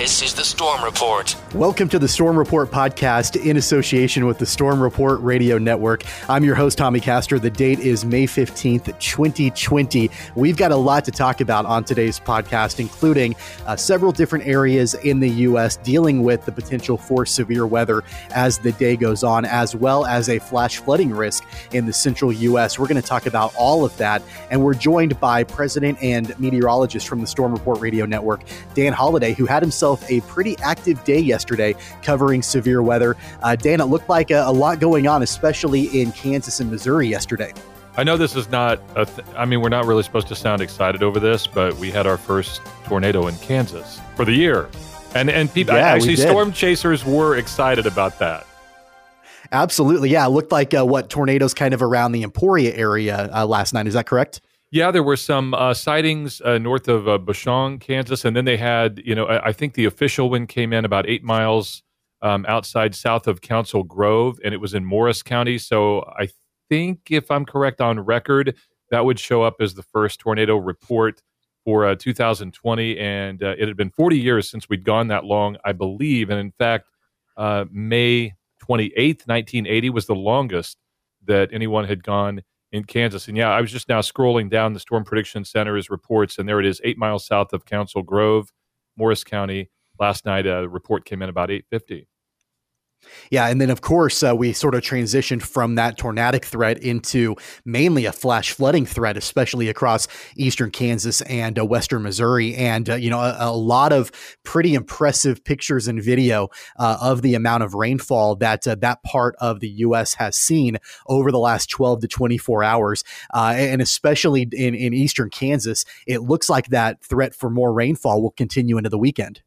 This is the Storm Report. Welcome to the Storm Report podcast in association with the Storm Report Radio Network. I'm your host, Tommy Castor. The date is May 15th, 2020. We've got a lot to talk about on today's podcast, including uh, several different areas in the U.S. dealing with the potential for severe weather as the day goes on, as well as a flash flooding risk in the central U.S. We're going to talk about all of that, and we're joined by President and meteorologist from the Storm Report Radio Network, Dan Holiday, who had himself a pretty active day yesterday covering severe weather. Uh, Dan, it looked like a, a, lot going on, especially in Kansas and Missouri yesterday. I know this is not, th- I mean, we're not really supposed to sound excited over this, but we had our first tornado in Kansas for the year. And, and people, yeah, actually, storm chasers were excited about that. Absolutely. Yeah. It looked like uh, what tornadoes kind of around the Emporia area uh, last night. Is that correct? Yeah, there were some uh, sightings uh, north of uh, Kansas, and then they had, you know, I, I think the official one came in about eight miles um, outside south of Council Grove, and it was in Morris County. So I think, if I'm correct on record, that would show up as the first tornado report for uh, 2020, and uh, it had been 40 years since we'd gone that long, I believe, and in fact, uh, May 28th, 1980 was the longest that anyone had gone in Kansas. And yeah, I was just now scrolling down the Storm Prediction Center's reports, and there it is, eight miles south of Council Grove, Morris County. Last night, a report came in about 850. Yeah, and then of course uh, we sort of transitioned from that tornadic threat into mainly a flash flooding threat, especially across eastern Kansas and uh, western Missouri, and uh, you know a, a, lot of pretty impressive pictures and video uh, of the amount of rainfall that uh, that part of the U.S. has seen over the last 12 to 24 hours, uh, and especially in in eastern Kansas, it looks like that threat for more rainfall will continue into the weekend.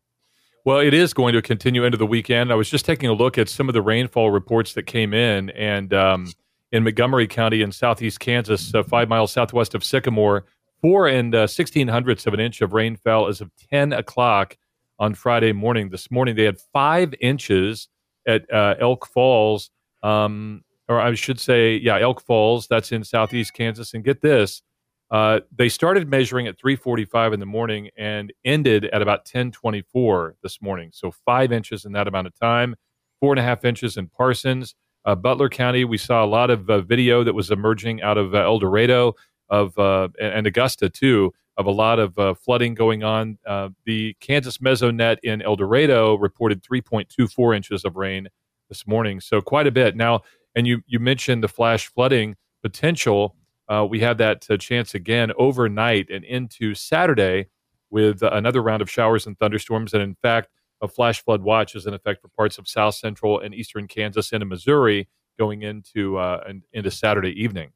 Well, it is going to continue into the weekend. I was just taking a look at some of the rainfall reports that came in, and um, in Montgomery County in southeast Kansas, uh, five miles southwest of Sycamore, four and uh, sixteen hundredths of an inch of rain fell as of ten o'clock on Friday morning. This morning they had five inches at uh, Elk Falls, um, or I should say, yeah, Elk Falls. That's in southeast Kansas. And get this, uh, they started measuring at 3:45 in the morning and ended at about 10:24 this morning. So five inches in that amount of time. Four and a half inches in Parsons, uh, Butler County. We saw a lot of uh, video that was emerging out of uh, El Dorado of uh, and Augusta too of a lot of flooding going on. the Kansas Mesonet in El Dorado reported 3.24 inches of rain this morning. So quite a bit now. And you you mentioned the flash flooding potential uh, we had that uh, chance again overnight and into Saturday with uh, another round of showers and thunderstorms. And in fact, a flash flood watch is in effect for parts of south central and eastern Kansas and in Missouri going into uh, into Saturday evening.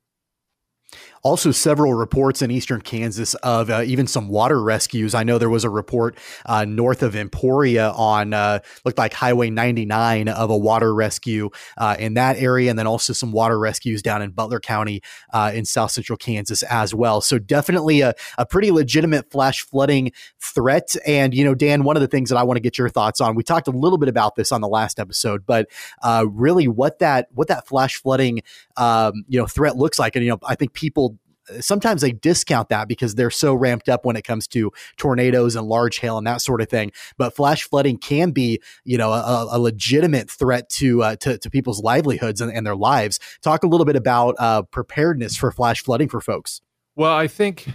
Also, several reports in eastern Kansas of uh, even some water rescues. I know there was a report uh, north of Emporia on uh, looked like Highway 99 of a water rescue uh, in that area, and then also some water rescues down in Butler County uh, in south central Kansas as well. So definitely a, a pretty legitimate flash flooding threat. And you know, Dan, one of the things that I want to get your thoughts on. We talked a little bit about this on the last episode, but uh, really what that what that flash flooding um, you know threat looks like, and you know, I think people sometimes they discount that because they're so ramped up when it comes to tornadoes and large hail and that sort of thing. But flash flooding can be, you know, a, a legitimate threat to, uh, to, to people's livelihoods and, and, their lives. Talk a little bit about uh, preparedness for flash flooding for folks. Well, I think,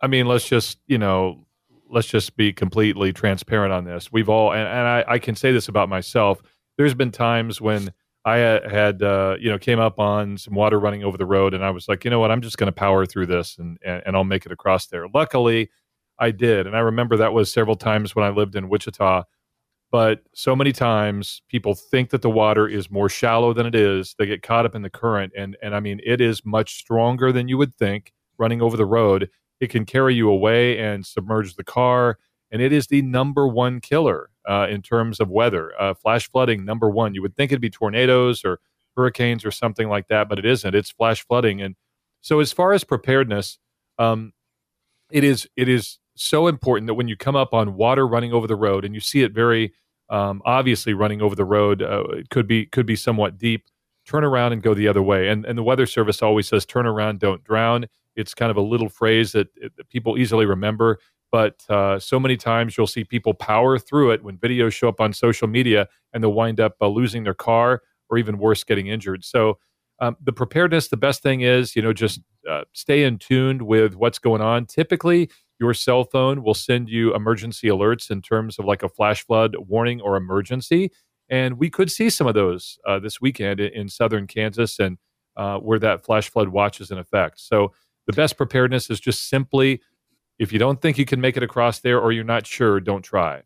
I mean, let's just you know, let's just be completely transparent on this. We've all, and, and I, I can say this about myself. There's been times when I had uh, you know came up on some water running over the road, and I was like, you know what, I'm just going to power through this, and, and, and I'll make it across there. Luckily, I did, and I remember that was several times when I lived in Wichita. But so many times people think that the water is more shallow than it is. They get caught up in the current, and and I mean it is much stronger than you would think. Running over the road, it can carry you away and submerge the car, and it is the number one killer uh, in terms of weather. Uh, flash flooding, number one. You would think it'd be tornadoes or hurricanes or something like that, but it isn't. It's flash flooding. And so, as far as preparedness, um, it is it is so important that when you come up on water running over the road and you see it very um, obviously running over the road, uh, it could be could be somewhat deep. Turn around and go the other way. And and the Weather Service always says, "Turn around, don't drown." It's kind of a little phrase that, that people easily remember. But uh, so many times you'll see people power through it when videos show up on social media and they'll wind up uh, losing their car or even worse, getting injured. So um, the preparedness, the best thing is, you know, just uh, stay in tuned with what's going on. Typically, your cell phone will send you emergency alerts in terms of like a flash flood warning or emergency. And we could see some of those uh, this weekend in, in southern Kansas and uh, where that flash flood watch is in effect. So the best preparedness is just simply if you don't think you can make it across there or you're not sure, don't try.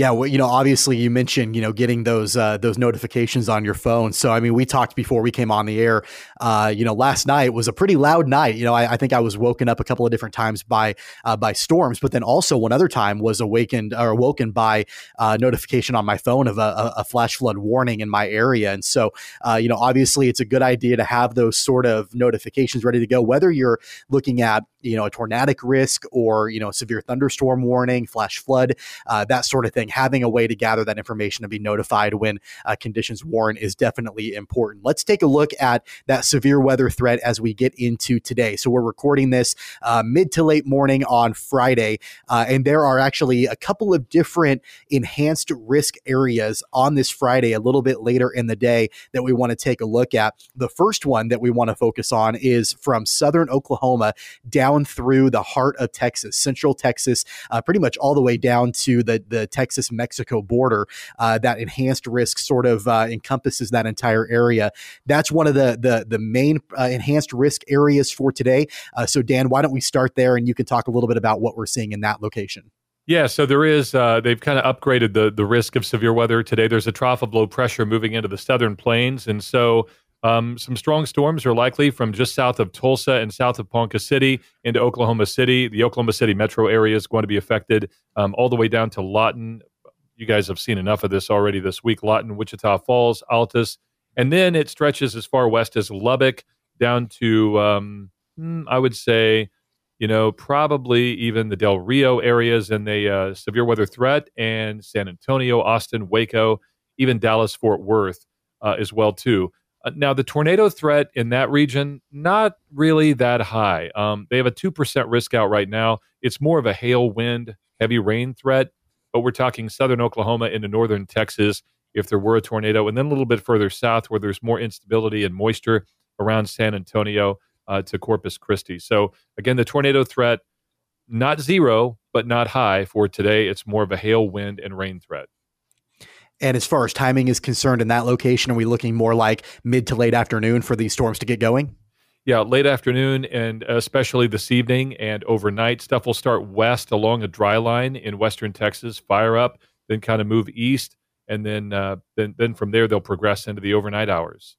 Yeah, well, you know, obviously you mentioned, you know, getting those uh, those notifications on your phone. So, I mean, we talked before we came on the air. Uh, you know, last night was a pretty loud night. You know, I, I think I was woken up a couple of different times by uh, by storms, but then also one other time was awakened or woken by uh, notification on my phone of a, a, flash flood warning in my area. And so, uh, you know, obviously it's a good idea to have those sort of notifications ready to go, whether you're looking at you know a tornadic risk or you know severe thunderstorm warning, flash flood, uh, that sort of thing having a way to gather that information and be notified when uh, conditions warrant is definitely important. Let's take a look at that severe weather threat as we get into today. So we're recording this uh, mid to late morning on Friday, uh, and there are actually a couple of different enhanced risk areas on this Friday, a little bit later in the day, that we want to take a look at. The first one that we want to focus on is from southern Oklahoma down through the heart of Texas, central Texas, uh, pretty much all the way down to the the Texas Mexico border. Uh, that enhanced risk sort of uh, encompasses that entire area. That's one of the the, the main uh, enhanced risk areas for today. Uh, so, Dan, why don't we start there and you can talk a little bit about what we're seeing in that location? Yeah, so there is. Uh, they've kind of upgraded the the risk of severe weather today. There's a trough of low pressure moving into the southern plains, and so um, some strong storms are likely from just south of Tulsa and south of Ponca City into Oklahoma City. The Oklahoma City metro area is going to be affected um, all the way down to Lawton, you guys have seen enough of this already this week. Lawton, Wichita Falls, Altus, and then it stretches as far west as Lubbock down to, um, hmm, I would say, you know, probably even the Del Rio areas and the uh, severe weather threat, and San Antonio, Austin, Waco, even Dallas, Fort Worth uh, as well too. Uh, now, the tornado threat in that region not really that high. Um, they have a two percent risk out right now. It's more of a hail, wind, heavy rain threat but we're talking southern Oklahoma into northern Texas if there were a tornado, and then a little bit further south where there's more instability and moisture around San Antonio uh, to Corpus Christi. So, again, the tornado threat, not zero, but not high for today. It's more of a hail, wind, and rain threat. And as far as timing is concerned in that location, are we looking more like mid to late afternoon for these storms to get going? yeah, late afternoon and especially this evening and overnight. Stuff will start west along a dry line in western Texas, fire up, then kind of move east, and then uh, then then from there they'll progress into the overnight hours.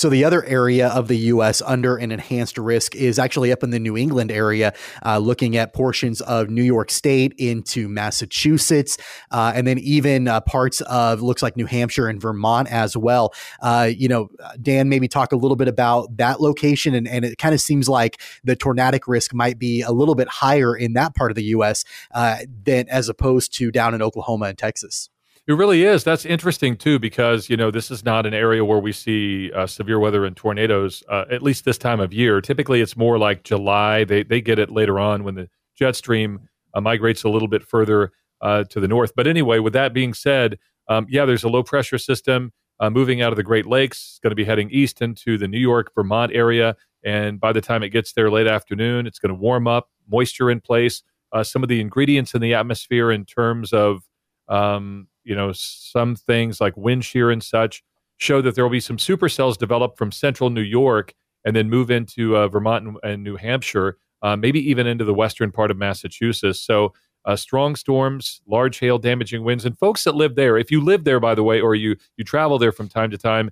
So the other area of the U.S. under an enhanced risk is actually up in the New England area, uh, looking at portions of New York State into Massachusetts, uh, and then even uh, parts of looks like New Hampshire and Vermont as well. Uh, you know, Dan, maybe talk a little bit about that location, and, and it kind of seems like the tornadic risk might be a little bit higher in that part of the U.S. Uh, than as opposed to down in Oklahoma and Texas. It really is. That's interesting too, because you know this is not an area where we see uh, severe weather and tornadoes. Uh, at least this time of year. Typically, it's more like July. They they get it later on when the jet stream uh, migrates a little bit further uh, to the north. But anyway, with that being said, um, yeah, there's a low pressure system uh, moving out of the Great Lakes. It's going to be heading east into the New York Vermont area, and by the time it gets there late afternoon, it's going to warm up, moisture in place. Uh, some of the ingredients in the atmosphere in terms of um, you know, some things like wind shear and such show that there will be some supercells developed from central New York and then move into uh, Vermont and, and, New Hampshire, uh, maybe even into the western part of Massachusetts. So, uh, strong storms, large hail, damaging winds, and folks that live there. If you live there, by the way, or you you travel there from time to time,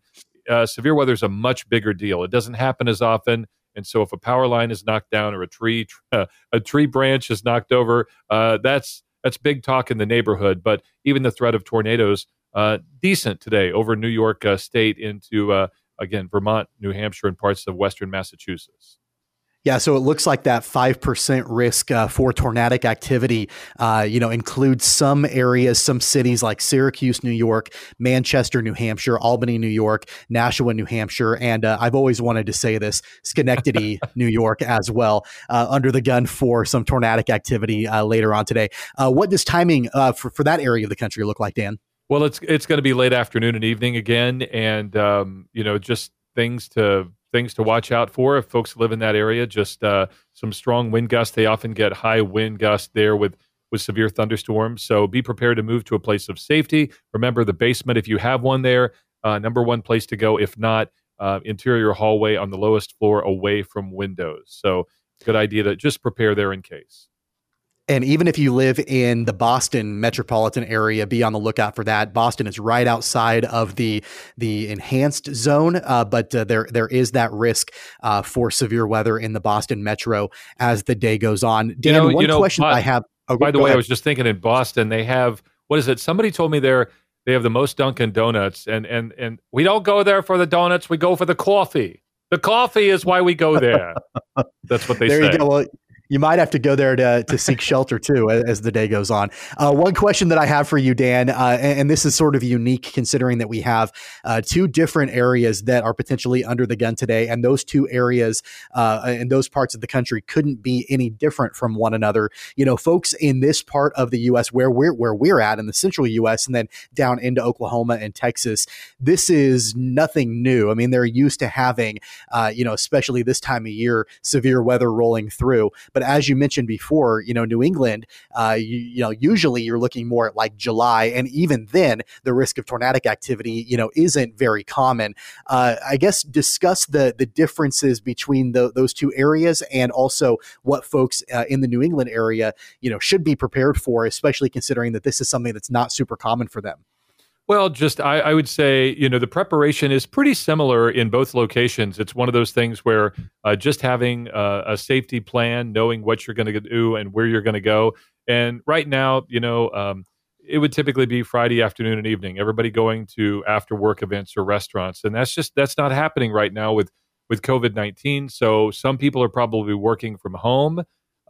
uh, severe weather is a much bigger deal. It doesn't happen as often. And so, if a power line is knocked down or a tree a tree branch is knocked over, uh, that's that's big talk in the neighborhood. But even the threat of tornadoes, uh, decent today over New York uh, State into uh, again Vermont, New Hampshire, and parts of Western Massachusetts. Yeah, so it looks like that 5% risk uh, for tornadic activity, uh, you know, includes some areas, some cities like Syracuse, New York, Manchester, New Hampshire, Albany, New York, Nashua, New Hampshire, and uh, I've always wanted to say this, Schenectady, New York as well, uh, under the gun for some tornadic activity uh, later on today. Uh, what does timing for, for that area of the country look like, Dan? Well, it's it's going to be late afternoon and evening again, and um, you know, just things to things to watch out for if folks live in that area. Just uh, some strong wind gusts. They often get high wind gusts there with with severe thunderstorms. So be prepared to move to a place of safety. Remember the basement if you have one there. Uh, number one place to go. If not, uh, interior hallway on the lowest floor away from windows. So good idea to just prepare there in case. And even if you live in the Boston metropolitan area, be on the lookout for that. Boston is right outside of the the enhanced zone, uh, but uh, there there is that risk uh, for severe weather in the Boston metro as the day goes on. Dan, you know, one you know, question I have. Oh, by the way, ahead. I was just thinking in Boston they have what is it? Somebody told me there they have the most Dunkin' Donuts, and and and we don't go there for the donuts. We go for the coffee. The coffee is why we go there. That's what they there say. You go. Well, you might have to go there to, to seek shelter too as the day goes on. Uh, one question that I have for you, Dan, uh, and, and, this is sort of unique considering that we have uh, two different areas that are potentially under the gun today, and those two areas uh, and those parts of the country couldn't be any different from one another. You know, folks in this part of the U.S. where we're where we're at in the central U.S. and then down into Oklahoma and Texas, this is nothing new. I mean, they're used to having, uh, you know, especially this time of year, severe weather rolling through. But as you mentioned before, you know, New England, uh, you, you know, usually you're looking more at like July, and even then, the risk of tornadic activity, you know, isn't very common. Uh, I guess discuss the the differences between the, those two areas, and also what folks uh, in the New England area, you know, should be prepared for, especially considering that this is something that's not super common for them. Well, just I, I, would say, you know, the preparation is pretty similar in both locations. It's one of those things where uh, just having a, a, safety plan, knowing what you're going to do and where you're going to go. And right now, you know, um, it would typically be Friday afternoon and evening. Everybody going to after work events or restaurants, and that's just that's not happening right now with with COVID nineteen. So some people are probably working from home.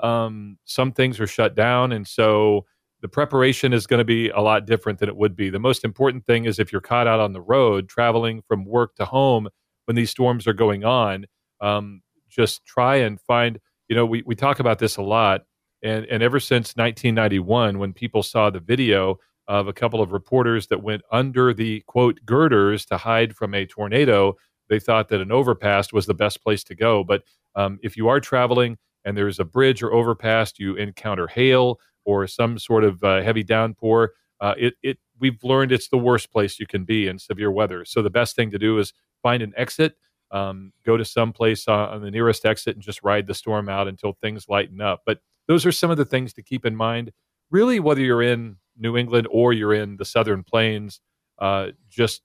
Um, some things are shut down, and so the preparation is going to be a lot different than it would be. The most important thing is if you're caught out on the road traveling from work to home when these storms are going on, um, just try and find, you know, we, we talk about this a lot. And, and ever since 1991, when people saw the video of a couple of reporters that went under the quote girders to hide from a tornado, they thought that an overpass was the best place to go. But um, if you are traveling and there's a bridge or overpass, you encounter hail, or some sort of uh, heavy downpour, uh, it, it we've learned it's the worst place you can be in severe weather. So the best thing to do is find an exit, um, go to some place uh, on the nearest exit, and just ride the storm out until things lighten up. But those are some of the things to keep in mind. Really, whether you're in New England or you're in the Southern Plains, uh, just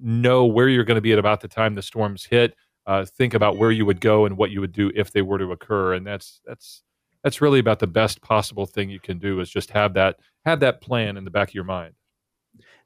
know where you're going to be at about the time the storms hit. Uh, think about where you would go and what you would do if they were to occur, and that's that's that's really about the best possible thing you can do is just have that have that plan in the back of your mind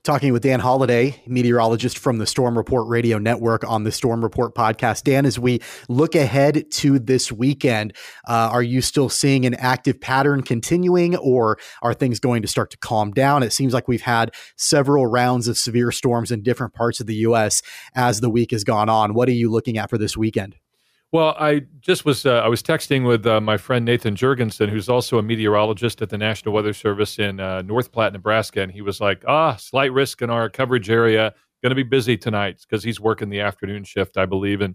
talking with Dan Holiday, meteorologist from the Storm Report Radio Network on the Storm Report podcast. Dan, as we look ahead to this weekend, uh, are you still seeing an active pattern continuing, or are things going to start to calm down? It seems like we've had several rounds of severe storms in different parts of the U.S. as the week has gone on. What are you looking at for this weekend? Well, I just was uh, I was texting with uh, my friend Nathan Jurgensen, who's also a meteorologist at the National Weather Service in uh, North Platte, Nebraska, and he was like, "Ah, slight risk in our coverage area. Going to be busy tonight because he's working the afternoon shift, I believe." And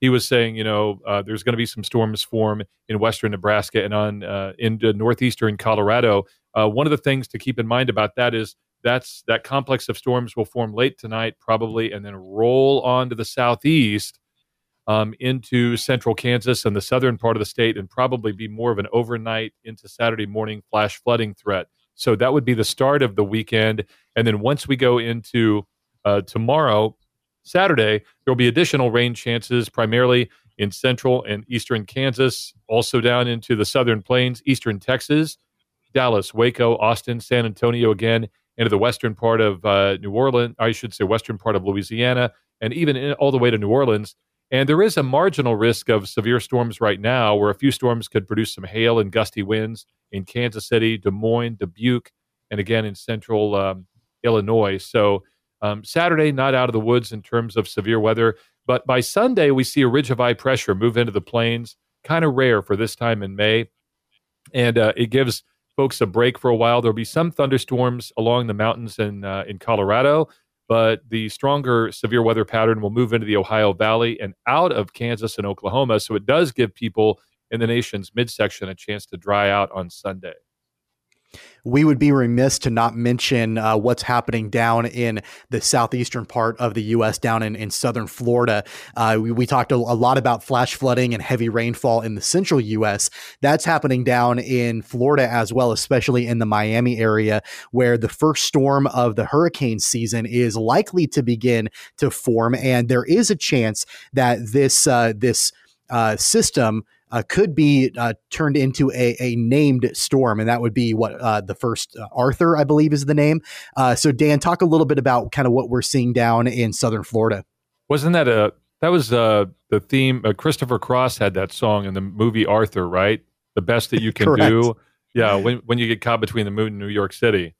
he was saying, you know, uh, there's going to be some storms form in western Nebraska and on uh, into northeastern Colorado. Uh, one of the things to keep in mind about that is that's that complex of storms will form late tonight, probably, and then roll on to the southeast um, into central Kansas and the southern part of the state and probably be more of an overnight into Saturday morning flash flooding threat. So that would be the start of the weekend. And then once we go into uh, tomorrow, Saturday, there will be additional rain chances primarily in central and eastern Kansas, also down into the southern plains, eastern Texas, Dallas, Waco, Austin, San Antonio again, into the western part of uh, New Orleans, I should say, western part of Louisiana, and even in, all the way to New Orleans And there is a marginal risk of severe storms right now, where a few storms could produce some hail and gusty winds in Kansas City, Des Moines, Dubuque, and again in central um, Illinois. So um, Saturday, not out of the woods in terms of severe weather, but by Sunday, we see a ridge of high pressure move into the plains. Kind of rare for this time in May, and uh, it gives folks a break for a while. There'll be some thunderstorms along the mountains in uh, in Colorado, but the stronger severe weather pattern will move into the Ohio Valley and out of Kansas and Oklahoma. So it does give people in the nation's midsection a chance to dry out on Sunday we would be remiss to not mention uh, what's happening down in the southeastern part of the U.S., down in, in southern Florida. Uh, we, we, talked a, a, lot about flash flooding and heavy rainfall in the central U.S. That's happening down in Florida as well, especially in the Miami area, where the first storm of the hurricane season is likely to begin to form. And there is a chance that this, uh, this, uh, system uh, could be uh, turned into a, a, named storm, and that would be what uh, the first uh, Arthur, I believe, is the name. Uh, so, Dan, talk a little bit about kind of what we're seeing down in southern Florida. Wasn't that a that was uh, the theme? Christopher Cross had that song in the movie Arthur, right? The best that you can do. Yeah, when when you get caught between the moon and New York City.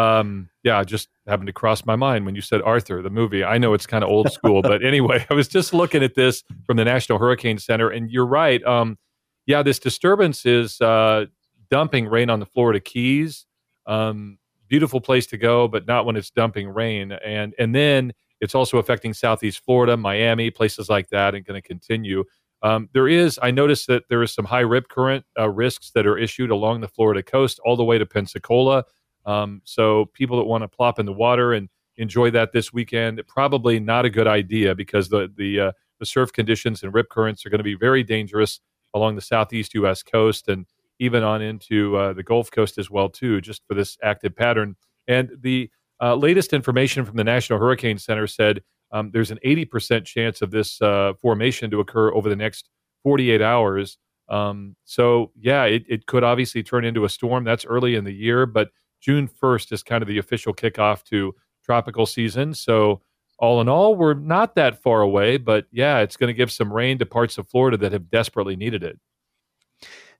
Um, yeah, just happened to cross my mind when you said Arthur, the movie. I know it's kind of old school, but anyway, I was just looking at this from the National Hurricane Center, and you're right. Um, yeah, this disturbance is uh, dumping rain on the Florida Keys. Um, beautiful place to go, but not when it's dumping rain. And and then it's also affecting Southeast Florida, Miami, places like that, and going to continue. Um, there is, I noticed that there is some high rip current uh, risks that are issued along the Florida coast all the way to Pensacola. Um, so people that want to plop in the water and enjoy that this weekend, probably not a good idea because the the uh, the surf conditions and rip currents are going to be very dangerous along the southeast U.S. coast and even on into uh, the Gulf Coast as well too, just for this active pattern. And the uh, latest information from the National Hurricane Center said um, there's an 80% chance of this uh, formation to occur over the next 48 hours. Um, so yeah, it, it could obviously turn into a storm. That's early in the year, but June 1st is kind of the official kickoff to tropical season. So, all in all, we're not that far away, but yeah, it's going to give some rain to parts of Florida that have desperately needed it.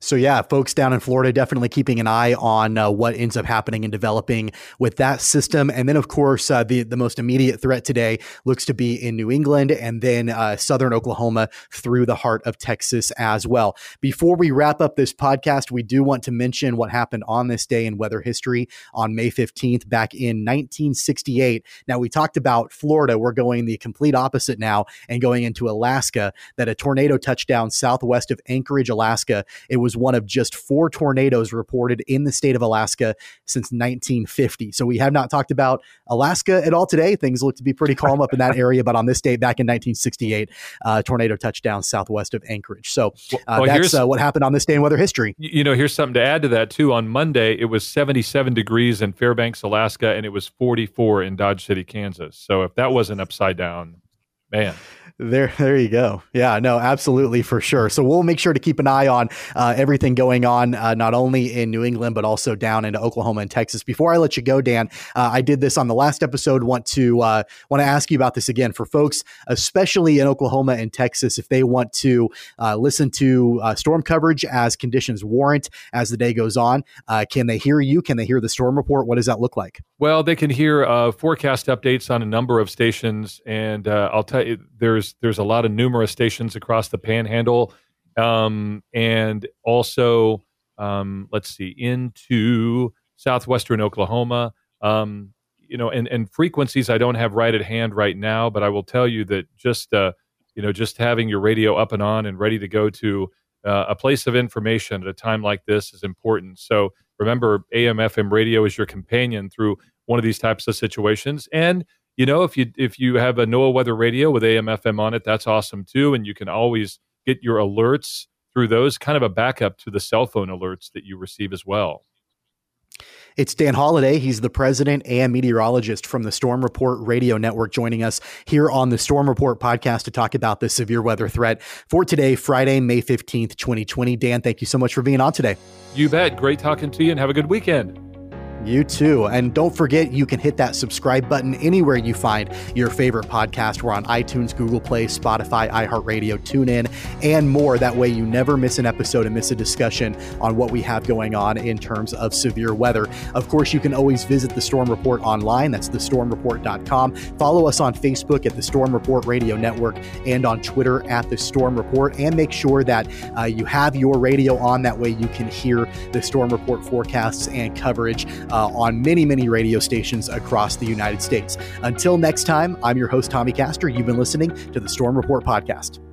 So yeah, folks down in Florida definitely keeping an eye on uh, what ends up happening and developing with that system. And then of course, uh, the the most immediate threat today looks to be in New England and then uh, southern Oklahoma through the heart of Texas as well. Before we wrap up this podcast, we do want to mention what happened on this day in weather history on May 15th back in 1968. Now we talked about Florida. We're going the complete opposite now and going into Alaska. That a tornado touchdown southwest of Anchorage, Alaska. It was was one of just four tornadoes reported in the state of Alaska since 1950. So we have not talked about Alaska at all today. Things look to be pretty calm up in that area, but on this date back in 1968, uh, tornado touchdown southwest of Anchorage. So uh, well, that's uh, what happened on this day in weather history. You know, here's something to add to that too. On Monday, it was 77 degrees in Fairbanks, Alaska, and it was 44 in Dodge City, Kansas. So if that wasn't upside down, man. There, there you go. Yeah, no, absolutely for sure. So we'll make sure to keep an eye on uh, everything going on, uh, not only in New England but also down into Oklahoma and Texas. Before I let you go, Dan, uh, I did this on the last episode. Want to uh, want to ask you about this again for folks, especially in Oklahoma and Texas, if they want to uh, listen to uh, storm coverage as conditions warrant as the day goes on. can they hear you? Can they hear the storm report? What does that look like? Well, they can hear forecast updates on a number of stations, and I'll tell you, there's there's a lot of numerous stations across the Panhandle, um, and also um, let's see into southwestern Oklahoma. Um, you know, and and frequencies I don't have right at hand right now, but I will tell you that just uh, you know just having your radio up and on and ready to go to uh, a place of information at a time like this is important. So remember, AM FM radio is your companion through one of these types of situations, and you know, if you if you have a NOAA weather radio with AM FM on it, that's awesome too, and you can always get your alerts through those, kind of a backup to the cell phone alerts that you receive as well. It's Dan Holiday. He's the president and meteorologist from the Storm Report Radio Network, joining us here on the Storm Report podcast to talk about the severe weather threat for today, Friday, May 15th, 2020. Dan, thank you so much for being on today. You bet. Great talking to you and have a good weekend. You too. And don't forget, you can hit that subscribe button anywhere you find your favorite podcast. We're on iTunes, Google Play, Spotify, iHeartRadio, TuneIn, and more. That way, you never miss an episode and miss a discussion on what we have going on in terms of severe weather. Of course, you can always visit the Storm Report online. That's thestormreport.com. Follow us on Facebook at the Storm Report Radio Network and on Twitter at the Storm Report. And make sure that uh, you have your radio on. That way, you can hear the Storm Report forecasts and coverage uh, on many, many radio stations across the United States. Until next time, I'm your host, Tommy Castor. You've been listening to the Storm Report podcast.